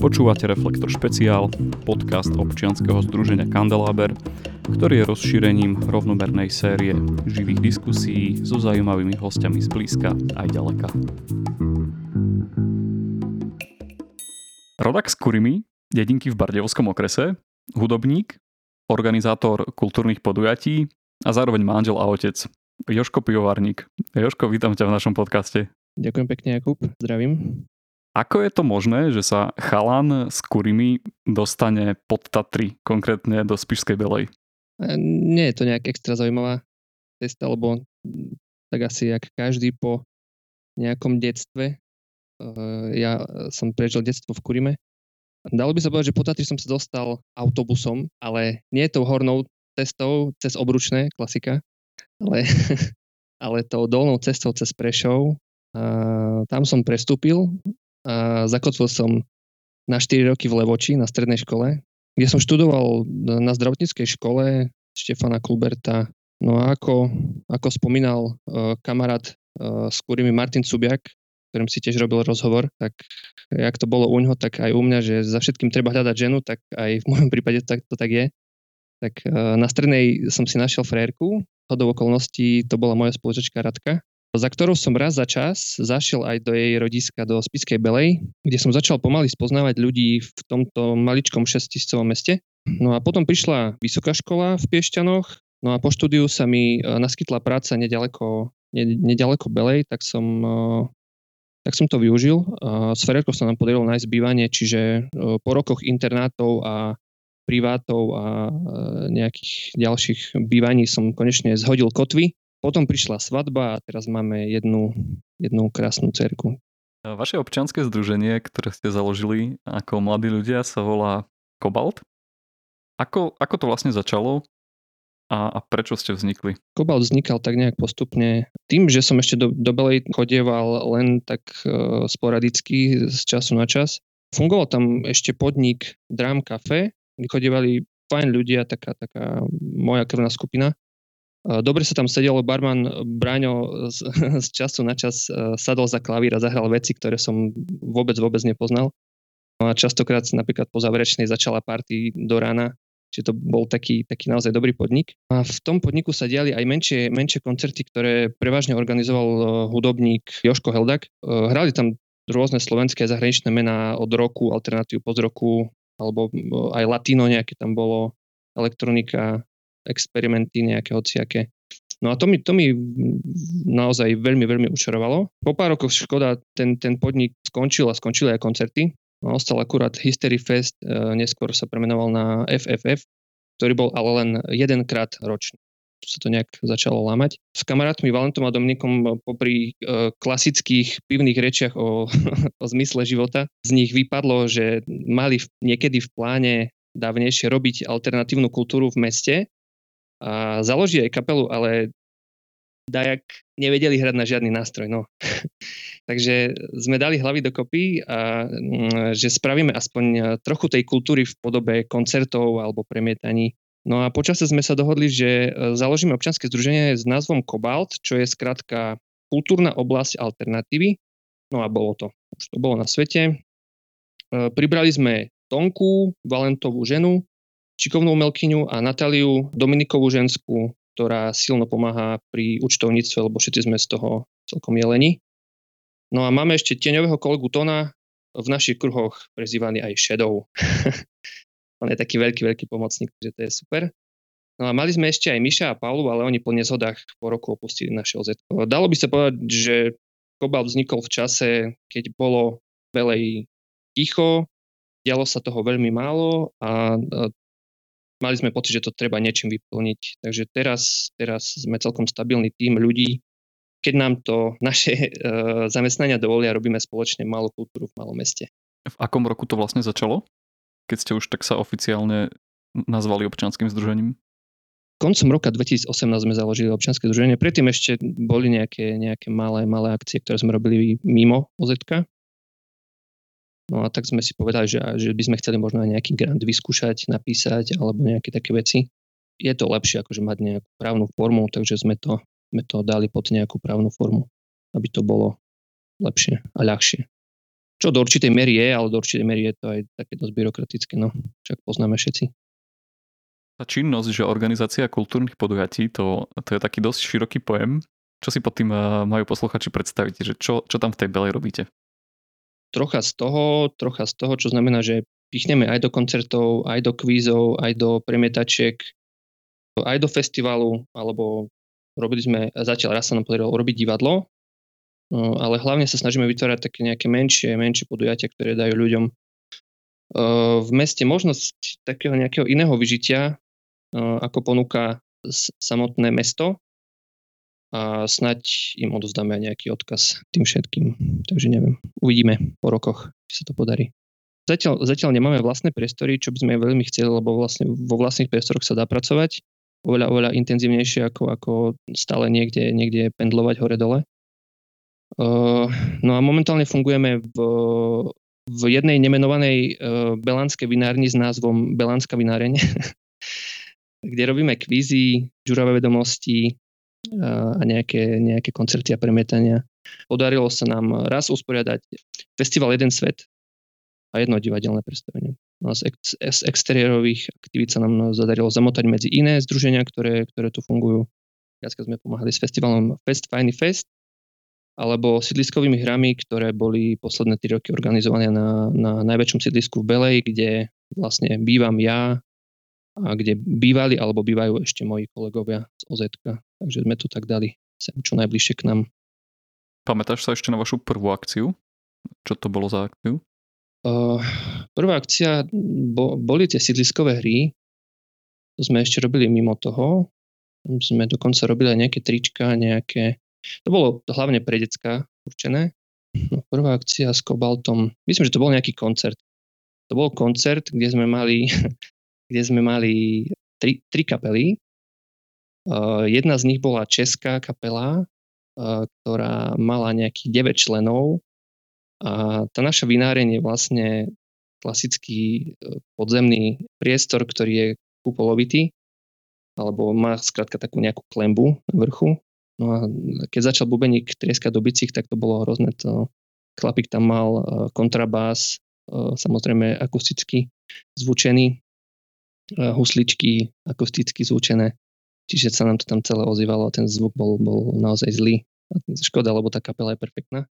Počúvate Reflektor špeciál, podcast občianskeho združenia Kandeláber, ktorý je rozšírením rovnomernej série živých diskusí so zaujímavými hostiami z blízka aj ďaleka. Rodak z Kurimi, dedinky v Bardevskom okrese, hudobník, organizátor kultúrnych podujatí a zároveň manžel a otec. Joško Pivovarník. Joško, vítam ťa v našom podcaste. Ďakujem pekne, Jakub. Zdravím. Ako je to možné, že sa chalan s kurimi dostane pod Tatry, konkrétne do Spišskej Belej? E, nie je to nejak extra zaujímavá cesta, lebo tak asi jak každý po nejakom detstve. E, ja som prežil detstvo v Kurime. Dalo by sa povedať, že po Tatry som sa dostal autobusom, ale nie tou hornou cestou cez Obručné, klasika, ale, ale tou dolnou cestou cez Prešov. A tam som prestúpil a zakotvil som na 4 roky v Levoči na strednej škole, kde som študoval na zdravotníckej škole Štefana Kluberta. No a ako, ako spomínal uh, kamarát uh, s ktorými Martin Cubiak, ktorým si tiež robil rozhovor, tak jak to bolo u ňoho, tak aj u mňa, že za všetkým treba hľadať ženu, tak aj v mojom prípade tak, to tak je. Tak uh, na strednej som si našiel frérku, hodou okolností to bola moja spoločačka Radka, za ktorou som raz za čas zašiel aj do jej rodiska do Spiskej Belej, kde som začal pomaly spoznávať ľudí v tomto maličkom šestiscovom meste. No a potom prišla vysoká škola v Piešťanoch, no a po štúdiu sa mi e, naskytla práca nedaleko, nedaleko Belej, tak som, e, tak som to využil. S Fererkou sa nám podarilo nájsť bývanie, čiže e, po rokoch internátov a privátov a nejakých ďalších bývaní som konečne zhodil kotvy potom prišla svadba a teraz máme jednu, jednu krásnu cerku. Vaše občianske združenie, ktoré ste založili ako mladí ľudia, sa volá Kobalt. Ako, ako to vlastne začalo a, a prečo ste vznikli? Kobalt vznikal tak nejak postupne. Tým, že som ešte do, do Belej chodieval len tak uh, sporadicky z času na čas, fungoval tam ešte podnik Dram Cafe, kde chodievali fajn ľudia, taká, taká moja krvná skupina. Dobre sa tam sedelo, barman Braňo z, z času na čas sadol za klavír a zahral veci, ktoré som vôbec, vôbec nepoznal. No a častokrát napríklad po záverečnej začala party do rána, čiže to bol taký, taký naozaj dobrý podnik. A v tom podniku sa diali aj menšie, menšie koncerty, ktoré prevažne organizoval hudobník Joško Heldak. Hrali tam rôzne slovenské zahraničné mená od roku, alternatívu pod roku, alebo aj latino nejaké tam bolo, elektronika, experimenty nejaké hociaké. No a to mi, to mi naozaj veľmi, veľmi učarovalo. Po pár rokoch škoda, ten, ten podnik skončil a skončili aj koncerty. No, ostal akurát History Fest, e, neskôr sa premenoval na FFF, ktorý bol ale len jedenkrát ročný sa to nejak začalo lámať. S kamarátmi Valentom a Dominikom popri e, klasických pivných rečiach o, o zmysle života z nich vypadlo, že mali v, niekedy v pláne dávnejšie robiť alternatívnu kultúru v meste a založí aj kapelu, ale dajak nevedeli hrať na žiadny nástroj. No. Takže sme dali hlavy dokopy a mm, že spravíme aspoň trochu tej kultúry v podobe koncertov alebo premietaní. No a počase sme sa dohodli, že e, založíme občianske združenie s názvom Kobalt, čo je skrátka kultúrna oblasť alternatívy. No a bolo to. Už to bolo na svete. E, pribrali sme Tonku, Valentovú ženu, šikovnú umelkyňu a Natáliu Dominikovú ženskú, ktorá silno pomáha pri účtovníctve, lebo všetci sme z toho celkom jelení. No a máme ešte tieňového kolegu Tona, v našich kruhoch prezývaný aj Shadow. On je taký veľký, veľký pomocník, že to je super. No a mali sme ešte aj Miša a Paulu, ale oni po nezhodách po roku opustili naše OZ. Dalo by sa povedať, že Kobalt vznikol v čase, keď bolo veľej ticho, dialo sa toho veľmi málo a mali sme pocit, že to treba niečím vyplniť. Takže teraz, teraz sme celkom stabilný tým ľudí. Keď nám to naše uh, zamestnania dovolia, robíme spoločne malú kultúru v malom meste. V akom roku to vlastne začalo? Keď ste už tak sa oficiálne nazvali občianským združením? Koncom roka 2018 sme založili občianske združenie. Predtým ešte boli nejaké, nejaké malé, malé akcie, ktoré sme robili mimo OZK. No a tak sme si povedali, že, že by sme chceli možno aj nejaký grant vyskúšať, napísať alebo nejaké také veci. Je to lepšie akože mať nejakú právnu formu, takže sme to, sme to dali pod nejakú právnu formu, aby to bolo lepšie a ľahšie. Čo do určitej miery je, ale do určitej miery je to aj také dosť byrokratické, no. Však poznáme všetci. Tá činnosť, že organizácia kultúrnych podujatí, to, to je taký dosť široký pojem. Čo si pod tým eh, majú posluchači predstaviť, že čo, čo tam v tej belej robíte? Trocha z toho, trocha z toho, čo znamená, že pichneme aj do koncertov, aj do kvízov, aj do premietačiek, aj do festivalu, alebo robili sme, zatiaľ raz sa nám podarilo robiť divadlo, no, ale hlavne sa snažíme vytvárať také nejaké menšie, menšie podujatia, ktoré dajú ľuďom v meste možnosť takého nejakého iného vyžitia, ako ponúka samotné mesto a snať im odozdáme aj nejaký odkaz tým všetkým. Takže neviem, uvidíme po rokoch, či sa to podarí. Zatiaľ, zatiaľ nemáme vlastné priestory, čo by sme veľmi chceli, lebo vlastne vo vlastných priestoroch sa dá pracovať oveľa, oveľa intenzívnejšie ako, ako stále niekde, niekde pendlovať hore-dole. No a momentálne fungujeme v, v jednej nemenovanej uh, belánskej vinárni s názvom Belánska vináreň, kde robíme kvízy, žuravé vedomosti, a nejaké, nejaké koncerty a premietania. Podarilo sa nám raz usporiadať festival Jeden svet a jedno divadelné predstavenie. No z, ex, z exteriérových aktivít sa nám zadarilo zamotať medzi iné združenia, ktoré, ktoré tu fungujú. Viac sme pomáhali s festivalom Fest Finy Fest alebo sídliskovými hrami, ktoré boli posledné 3 roky organizované na, na najväčšom sídlisku v Belej, kde vlastne bývam ja a kde bývali alebo bývajú ešte moji kolegovia z OZ. Takže sme to tak dali sem čo najbližšie k nám. Pamätáš sa ešte na vašu prvú akciu? Čo to bolo za akciu? Uh, prvá akcia bo, boli tie sídliskové hry. To sme ešte robili mimo toho. Tam sme dokonca robili nejaké trička, nejaké... To bolo hlavne pre decka určené. No, prvá akcia s Kobaltom. Myslím, že to bol nejaký koncert. To bol koncert, kde sme mali, kde sme mali tri, tri kapely jedna z nich bola česká kapela, ktorá mala nejakých 9 členov a tá naša vináreň je vlastne klasický e, podzemný priestor, ktorý je kupolovitý alebo má skrátka takú nejakú klembu na vrchu. No a keď začal bubeník trieskať do bicích, tak to bolo hrozné. To, chlapík tam mal kontrabás, samozrejme akusticky zvučený, husličky akusticky zvučené Čiže sa nám to tam celé ozývalo a ten zvuk bol, bol naozaj zlý. Škoda, lebo tá kapela je perfektná.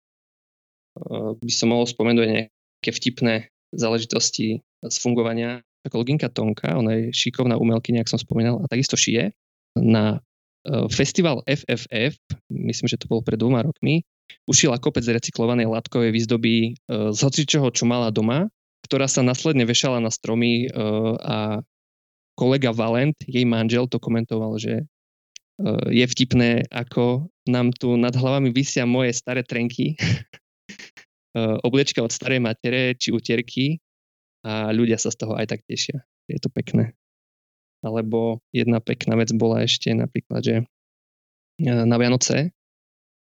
By som mohol spomenúť nejaké vtipné záležitosti z fungovania. Ako loginka Tonka, ona je šikovná umelkyňa, ak som spomínal, a takisto šije. Na e, festival FFF, myslím, že to bolo pred dvoma rokmi, ušila kopec recyklovanej látkovej výzdoby e, z hocičoho, čo mala doma, ktorá sa následne vešala na stromy e, a kolega Valent, jej manžel, to komentoval, že uh, je vtipné, ako nám tu nad hlavami vysia moje staré trenky, uh, obliečka od starej matere či utierky a ľudia sa z toho aj tak tešia. Je to pekné. Alebo jedna pekná vec bola ešte napríklad, že uh, na Vianoce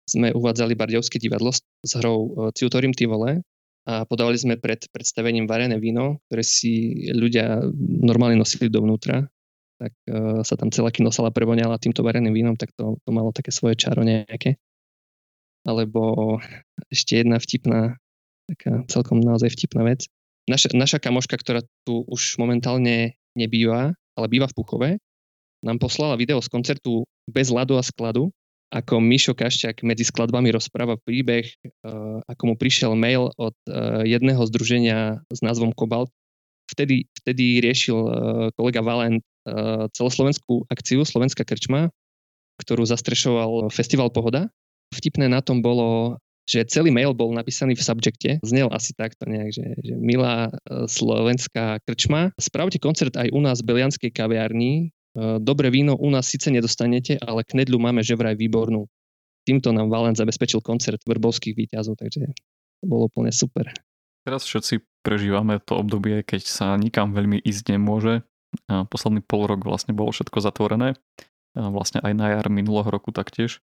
sme uvádzali Bardiovské divadlo s hrou Ciutorim Tivole a podávali sme pred predstavením varené víno, ktoré si ľudia normálne nosili dovnútra, tak uh, sa tam celá kinosala prevoňala týmto vareným vínom, tak to, to malo také svoje čaro nejaké. Alebo ešte jedna vtipná, taká celkom naozaj vtipná vec. Naša, naša kamoška, ktorá tu už momentálne nebýva, ale býva v Puchove, nám poslala video z koncertu bez ľadu a skladu, ako Mišo Kašťák medzi skladbami rozpráva príbeh, uh, ako mu prišiel mail od uh, jedného združenia s názvom Kobalt. Vtedy, vtedy riešil uh, kolega Valent celoslovenskú akciu Slovenská krčma, ktorú zastrešoval Festival Pohoda. Vtipné na tom bolo, že celý mail bol napísaný v subjekte. Znel asi takto nejak, že, že milá slovenská krčma, spravte koncert aj u nás v Belianskej kaviarni, E, dobré víno u nás síce nedostanete, ale knedlu máme že vraj výbornú. Týmto nám Valen zabezpečil koncert vrbovských výťazov, takže to bolo úplne super. Teraz všetci prežívame to obdobie, keď sa nikam veľmi ísť nemôže. Posledný pol rok vlastne bolo všetko zatvorené. Vlastne aj na jar minulého roku taktiež.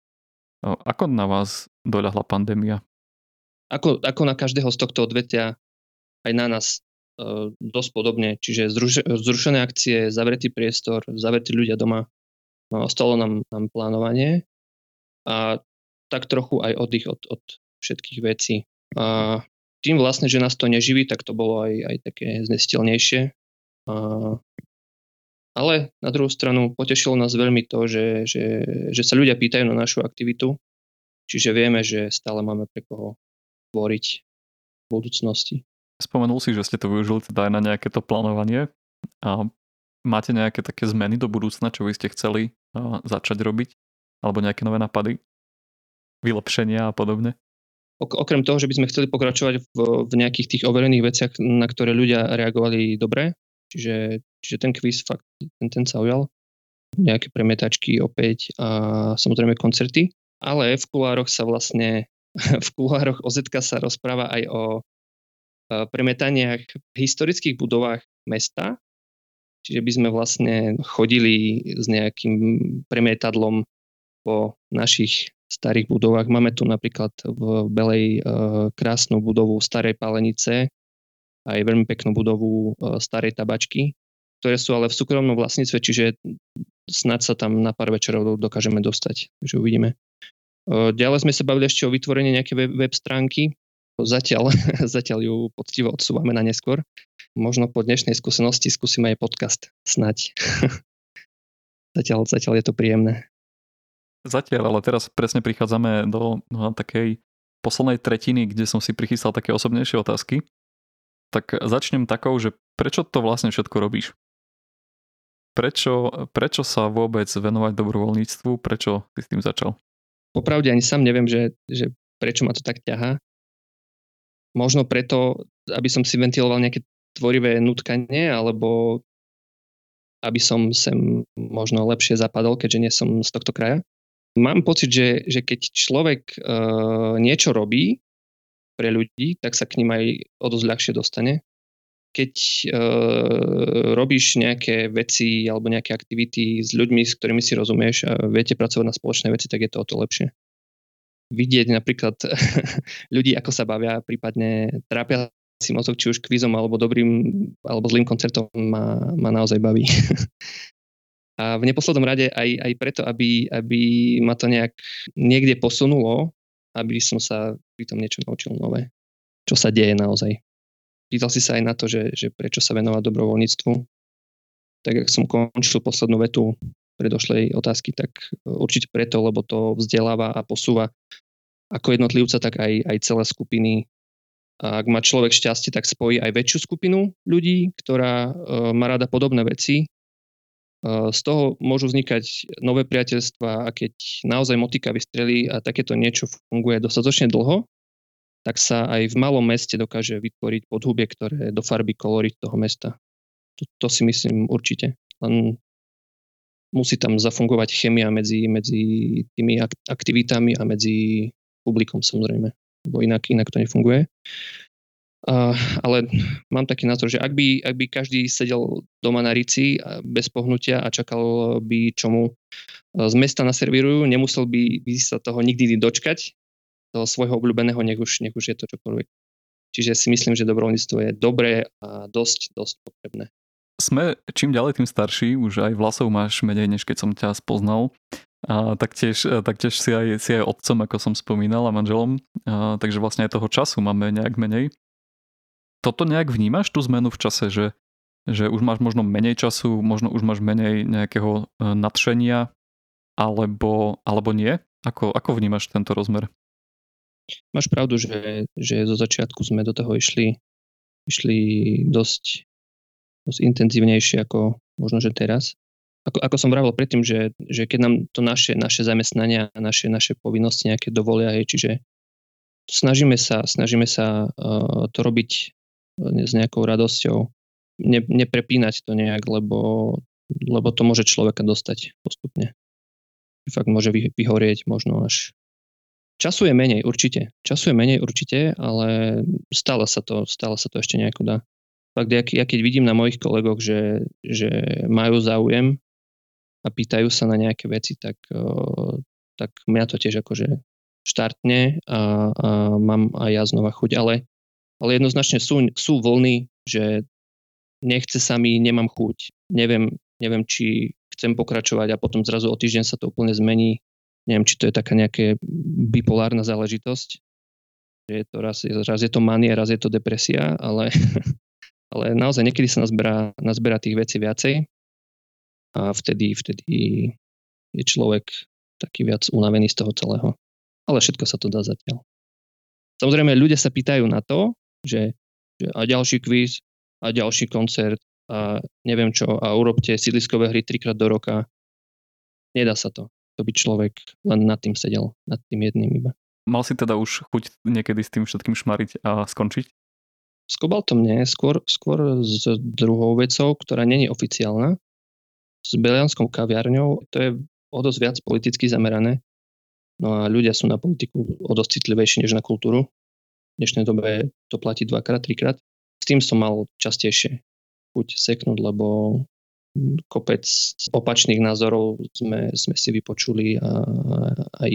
Ako na vás doľahla pandémia? Ako, ako na každého z tohto odvetia, aj na nás E, dosť podobne. Čiže zrušené akcie, zavretý priestor, zavretí ľudia doma. No, ostalo nám, nám plánovanie a tak trochu aj oddych od, od všetkých vecí. A tým vlastne, že nás to neživí, tak to bolo aj, aj také znesiteľnejšie. A, ale na druhú stranu potešilo nás veľmi to, že, že, že sa ľudia pýtajú na našu aktivitu, čiže vieme, že stále máme pre koho tvoriť v budúcnosti. Spomenul si, že ste to využili teda aj na nejaké to plánovanie. A máte nejaké také zmeny do budúcna, čo by ste chceli začať robiť? Alebo nejaké nové nápady? Vylepšenia a podobne? Okrem toho, že by sme chceli pokračovať v, v nejakých tých overených veciach, na ktoré ľudia reagovali dobre, čiže, čiže ten quiz fakt, ten, ten sa ujal, nejaké premietačky opäť a samozrejme koncerty, ale v kulároch sa vlastne, v kulároch OZK sa rozpráva aj o premietaniach v historických budovách mesta, čiže by sme vlastne chodili s nejakým premietadlom po našich starých budovách. Máme tu napríklad v Belej e, krásnu budovu Starej Palenice, aj veľmi peknú budovu e, Starej Tabačky, ktoré sú ale v súkromnom vlastníctve, čiže snad sa tam na pár večerov dokážeme dostať. Takže uvidíme. E, ďalej sme sa bavili ešte o vytvorení nejaké web stránky. Zatiaľ, zatiaľ ju poctivo odsúvame na neskôr. Možno po dnešnej skúsenosti skúsim aj podcast. Snať. zatiaľ, zatiaľ je to príjemné. Zatiaľ, ale teraz presne prichádzame do no, takej poslednej tretiny, kde som si prichystal také osobnejšie otázky. Tak začnem takou, že prečo to vlastne všetko robíš? Prečo, prečo sa vôbec venovať dobrovoľníctvu? Prečo si s tým začal? Popravde ani sám neviem, že, že prečo ma to tak ťahá. Možno preto, aby som si ventiloval nejaké tvorivé nutkanie, alebo aby som sem možno lepšie zapadol, keďže nie som z tohto kraja mám pocit, že, že keď človek uh, niečo robí pre ľudí, tak sa k ním aj o dosť ľahšie dostane. Keď uh, robíš nejaké veci alebo nejaké aktivity s ľuďmi, s ktorými si rozumieš a viete pracovať na spoločné veci, tak je to o to lepšie. Vidieť napríklad ľudí, ako sa bavia, prípadne trápia si mozog, či už kvízom alebo dobrým alebo zlým koncertom ma, ma naozaj baví. A v neposlednom rade aj, aj preto, aby, aby ma to nejak niekde posunulo, aby som sa pri tom niečo naučil nové, čo sa deje naozaj. Pýtal si sa aj na to, že, že prečo sa venovať dobrovoľníctvu. Tak ak som končil poslednú vetu predošlej otázky, tak určite preto, lebo to vzdeláva a posúva ako jednotlivca, tak aj, aj celé skupiny. A ak má človek šťastie, tak spojí aj väčšiu skupinu ľudí, ktorá uh, má rada podobné veci z toho môžu vznikať nové priateľstva a keď naozaj motika vystrelí a takéto niečo funguje dostatočne dlho, tak sa aj v malom meste dokáže vytvoriť podhubie, ktoré do farby kolorit toho mesta. To, to si myslím určite. Len musí tam zafungovať chemia medzi, medzi tými aktivitami a medzi publikom samozrejme, lebo inak, inak to nefunguje. Uh, ale mám taký názor, že ak by, ak by každý sedel doma na rici bez pohnutia a čakal by, čo mu z mesta naservírujú, nemusel by, by sa toho nikdy dočkať, toho svojho obľúbeného, nech už, nech už je to čokoľvek. Čiže si myslím, že dobrovoľníctvo je dobré a dosť, dosť potrebné. Sme čím ďalej tým starší, už aj vlasov máš menej, než keď som ťa spoznal. A taktiež, taktiež si, aj, si aj otcom, ako som spomínal, a manželom. A, takže vlastne aj toho času máme nejak menej toto nejak vnímaš, tú zmenu v čase, že, že už máš možno menej času, možno už máš menej nejakého e, nadšenia, alebo, alebo nie? Ako, ako vnímaš tento rozmer? Máš pravdu, že, že zo začiatku sme do toho išli, išli dosť, dosť intenzívnejšie ako možno, že teraz. Ako, ako som vravel predtým, že, že keď nám to naše, naše zamestnania a naše, naše povinnosti nejaké dovolia, je, čiže snažíme sa, snažíme sa uh, to robiť s nejakou radosťou. Ne, neprepínať to nejak, lebo, lebo to môže človeka dostať postupne. Fakt môže vyhorieť možno až... Času je menej, určite. Času je menej, určite, ale stále sa to, stále sa to ešte nejako dá. Fakt, ja, ja keď vidím na mojich kolegoch, že, že majú záujem a pýtajú sa na nejaké veci, tak, tak mňa to tiež akože štartne a, a mám aj ja znova chuť, ale ale jednoznačne sú, sú vlny, že nechce sa mi, nemám chuť, neviem, neviem, či chcem pokračovať a potom zrazu o týždeň sa to úplne zmení. Neviem, či to je taká nejaká bipolárna záležitosť. že je to raz, raz je to mania, raz je to depresia, ale, ale naozaj niekedy sa nazberá, nazberá tých vecí viacej a vtedy, vtedy je človek taký viac unavený z toho celého. Ale všetko sa to dá zatiaľ. Samozrejme, ľudia sa pýtajú na to, že, že a ďalší kvíz, a ďalší koncert, a neviem čo, a urobte sídliskové hry trikrát do roka. Nedá sa to. To by človek len nad tým sedel, nad tým jedným iba. Mal si teda už chuť niekedy s tým všetkým šmariť a skončiť? S kobaltom nie, skôr, skôr s druhou vecou, ktorá není oficiálna. S belianskou kaviarňou, to je o dosť viac politicky zamerané. No a ľudia sú na politiku o dosť citlivejší než na kultúru. V dnešnej dobe to platí dvakrát, trikrát. S tým som mal častejšie chuť seknúť, lebo kopec opačných názorov sme, sme si vypočuli a aj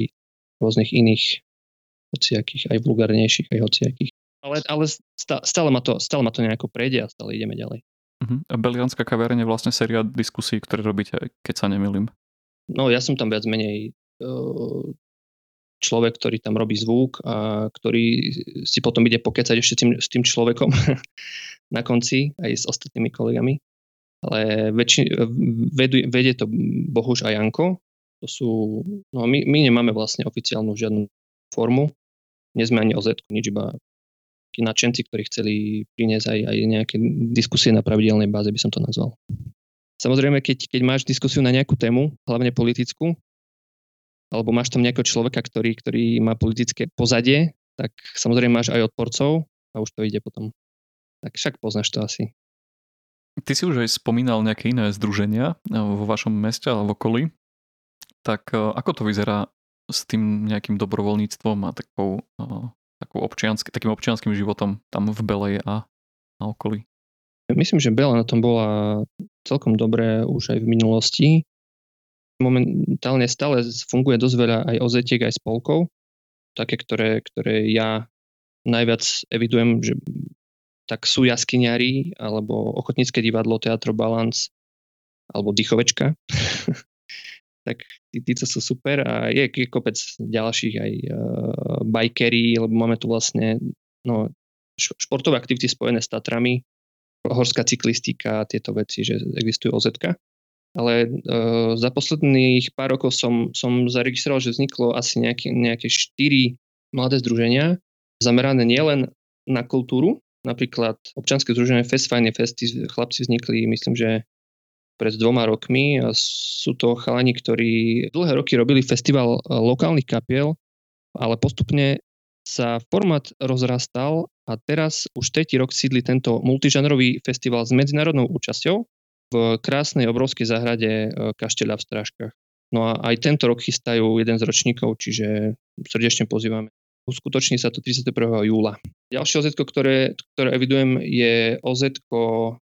rôznych iných hociakých, aj vulgárnejších, aj hociakých. Ale, ale stále, ma to, stále ma to nejako prejde a stále ideme ďalej. Uh-huh. A Belianská kaviareň je vlastne séria diskusí, ktoré robíte, keď sa nemýlim. No ja som tam viac menej uh, človek, ktorý tam robí zvuk a ktorý si potom ide pokecať ešte tým, s tým človekom na konci aj s ostatnými kolegami ale väčši, vedie, vedie to Bohuž a Janko. To sú, no my, my nemáme vlastne oficiálnu žiadnu formu. Nie sme ani OZ, nič, iba nadšenci, ktorí chceli priniesť aj, aj nejaké diskusie na pravidelnej báze, by som to nazval. Samozrejme, keď, keď máš diskusiu na nejakú tému, hlavne politickú, alebo máš tam nejakého človeka, ktorý, ktorý má politické pozadie, tak samozrejme máš aj odporcov a už to ide potom. Tak však poznáš to asi. Ty si už aj spomínal nejaké iné združenia eh, vo vašom meste alebo okolí. Tak eh, ako to vyzerá s tým nejakým dobrovoľníctvom a takou, eh, takou občiansky, takým občianským životom tam v Belej a na okolí? Myslím, že Bela na tom bola celkom dobré už aj v minulosti. Momentálne stále funguje dosť veľa aj ozetiek, aj spolkov. Také, ktoré, ktoré ja najviac evidujem, že tak sú jaskyňari, alebo ochotnícke divadlo, teatro Balance, alebo Dychovečka. tak títo sú super a je, je kopec ďalších aj uh, bikery, lebo máme tu vlastne no, športové aktivity spojené s Tatrami, horská cyklistika, tieto veci, že existujú OZ. Ale uh, za posledných pár rokov som, som zaregistroval, že vzniklo asi nejaké, nejaké štyri mladé združenia, zamerané nielen na kultúru, Napríklad občanské združenie Fest Fine Festy, chlapci vznikli, myslím, že pred dvoma rokmi. Sú to chalani, ktorí dlhé roky robili festival e, lokálnych kapiel, ale postupne sa formát rozrastal a teraz už tretí rok sídli tento multižanrový festival s medzinárodnou účasťou v krásnej obrovskej záhrade e, Kašteľa v Strážkach. No a aj tento rok chystajú jeden z ročníkov, čiže srdečne pozývame uskutoční sa to 31. júla. Ďalšie OZ, ktoré, ktoré evidujem, je OZ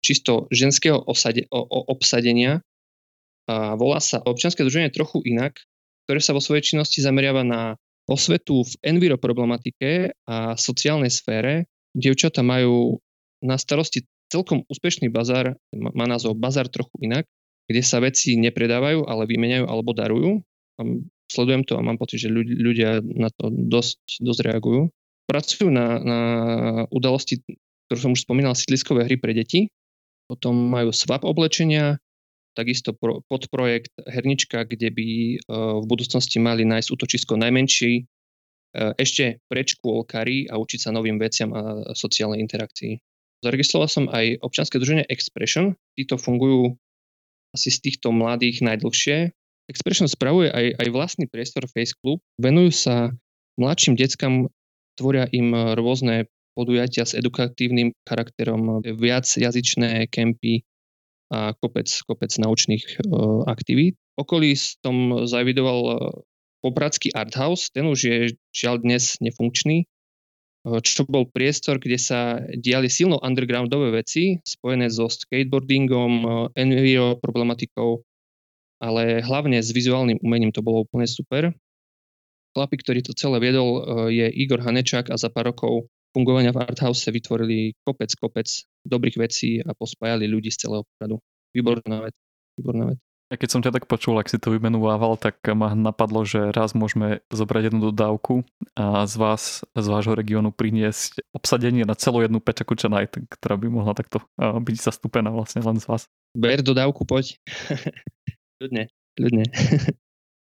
čisto ženského osade, o, o, obsadenia. A volá sa občianske združenie trochu inak, ktoré sa vo svojej činnosti zameriava na osvetu v enviro problematike a sociálnej sfére. Dievčata majú na starosti celkom úspešný bazár, má názov Bazár trochu inak, kde sa veci nepredávajú, ale vymeniajú alebo darujú sledujem to a mám pocit, že ľudia na to dosť, dosť reagujú. Pracujú na, na udalosti, ktorú som už spomínal, sídliskové hry pre deti. Potom majú swap oblečenia, takisto pro, podprojekt Hernička, kde by uh, v budúcnosti mali nájsť útočisko najmenší, uh, ešte predškôlkari a učiť sa novým veciam a sociálnej interakcii. Zaregistroval som aj občianske druženie Expression. Títo fungujú asi z týchto mladých najdlhšie. Expression spravuje aj, aj vlastný priestor Face Club. Venujú sa mladším deckám, tvoria im rôzne podujatia s edukatívnym charakterom, viac jazyčné kempy a kopec, kopec naučných uh, aktivít. Okolí som zavidoval uh, Popradský Art House, ten už je žiaľ dnes nefunkčný, uh, čo bol priestor, kde sa diali silno undergroundové veci spojené so skateboardingom, enviro problematikou, ale hlavne s vizuálnym umením to bolo úplne super. Chlapi, ktorý to celé viedol, je Igor Hanečák a za pár rokov fungovania v Arthouse vytvorili kopec, kopec dobrých vecí a pospájali ľudí z celého pradu. Výborná vec. Výborná vec. A keď som ťa tak počul, ak si to vymenúval, tak ma napadlo, že raz môžeme zobrať jednu dodávku a z vás, z vášho regiónu priniesť obsadenie na celú jednu pečaku čanaj, ktorá by mohla takto byť zastúpená vlastne len z vás. Ber dodávku, poď. ľudne, ľudne.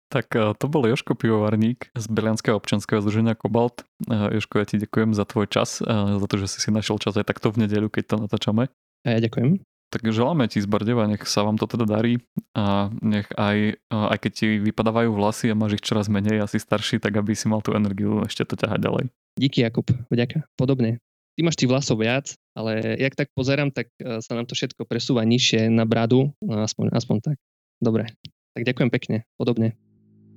Tak to bol Joško Pivovarník z Belianského občanského združenia Kobalt. Joško, ja ti ďakujem za tvoj čas, za to, že si si našiel čas aj takto v nedeľu, keď to natáčame. A ja ďakujem. Tak želáme ti z Bardeva, nech sa vám to teda darí a nech aj, aj keď ti vypadávajú vlasy a máš ich čoraz menej, asi starší, tak aby si mal tú energiu ešte to ťahať ďalej. Díky Jakub, vďaka. Podobne. Ty máš tých vlasov viac, ale jak tak pozerám, tak sa nám to všetko presúva nižšie na bradu, no aspoň, aspoň tak. Dobre, tak ďakujem pekne, podobne.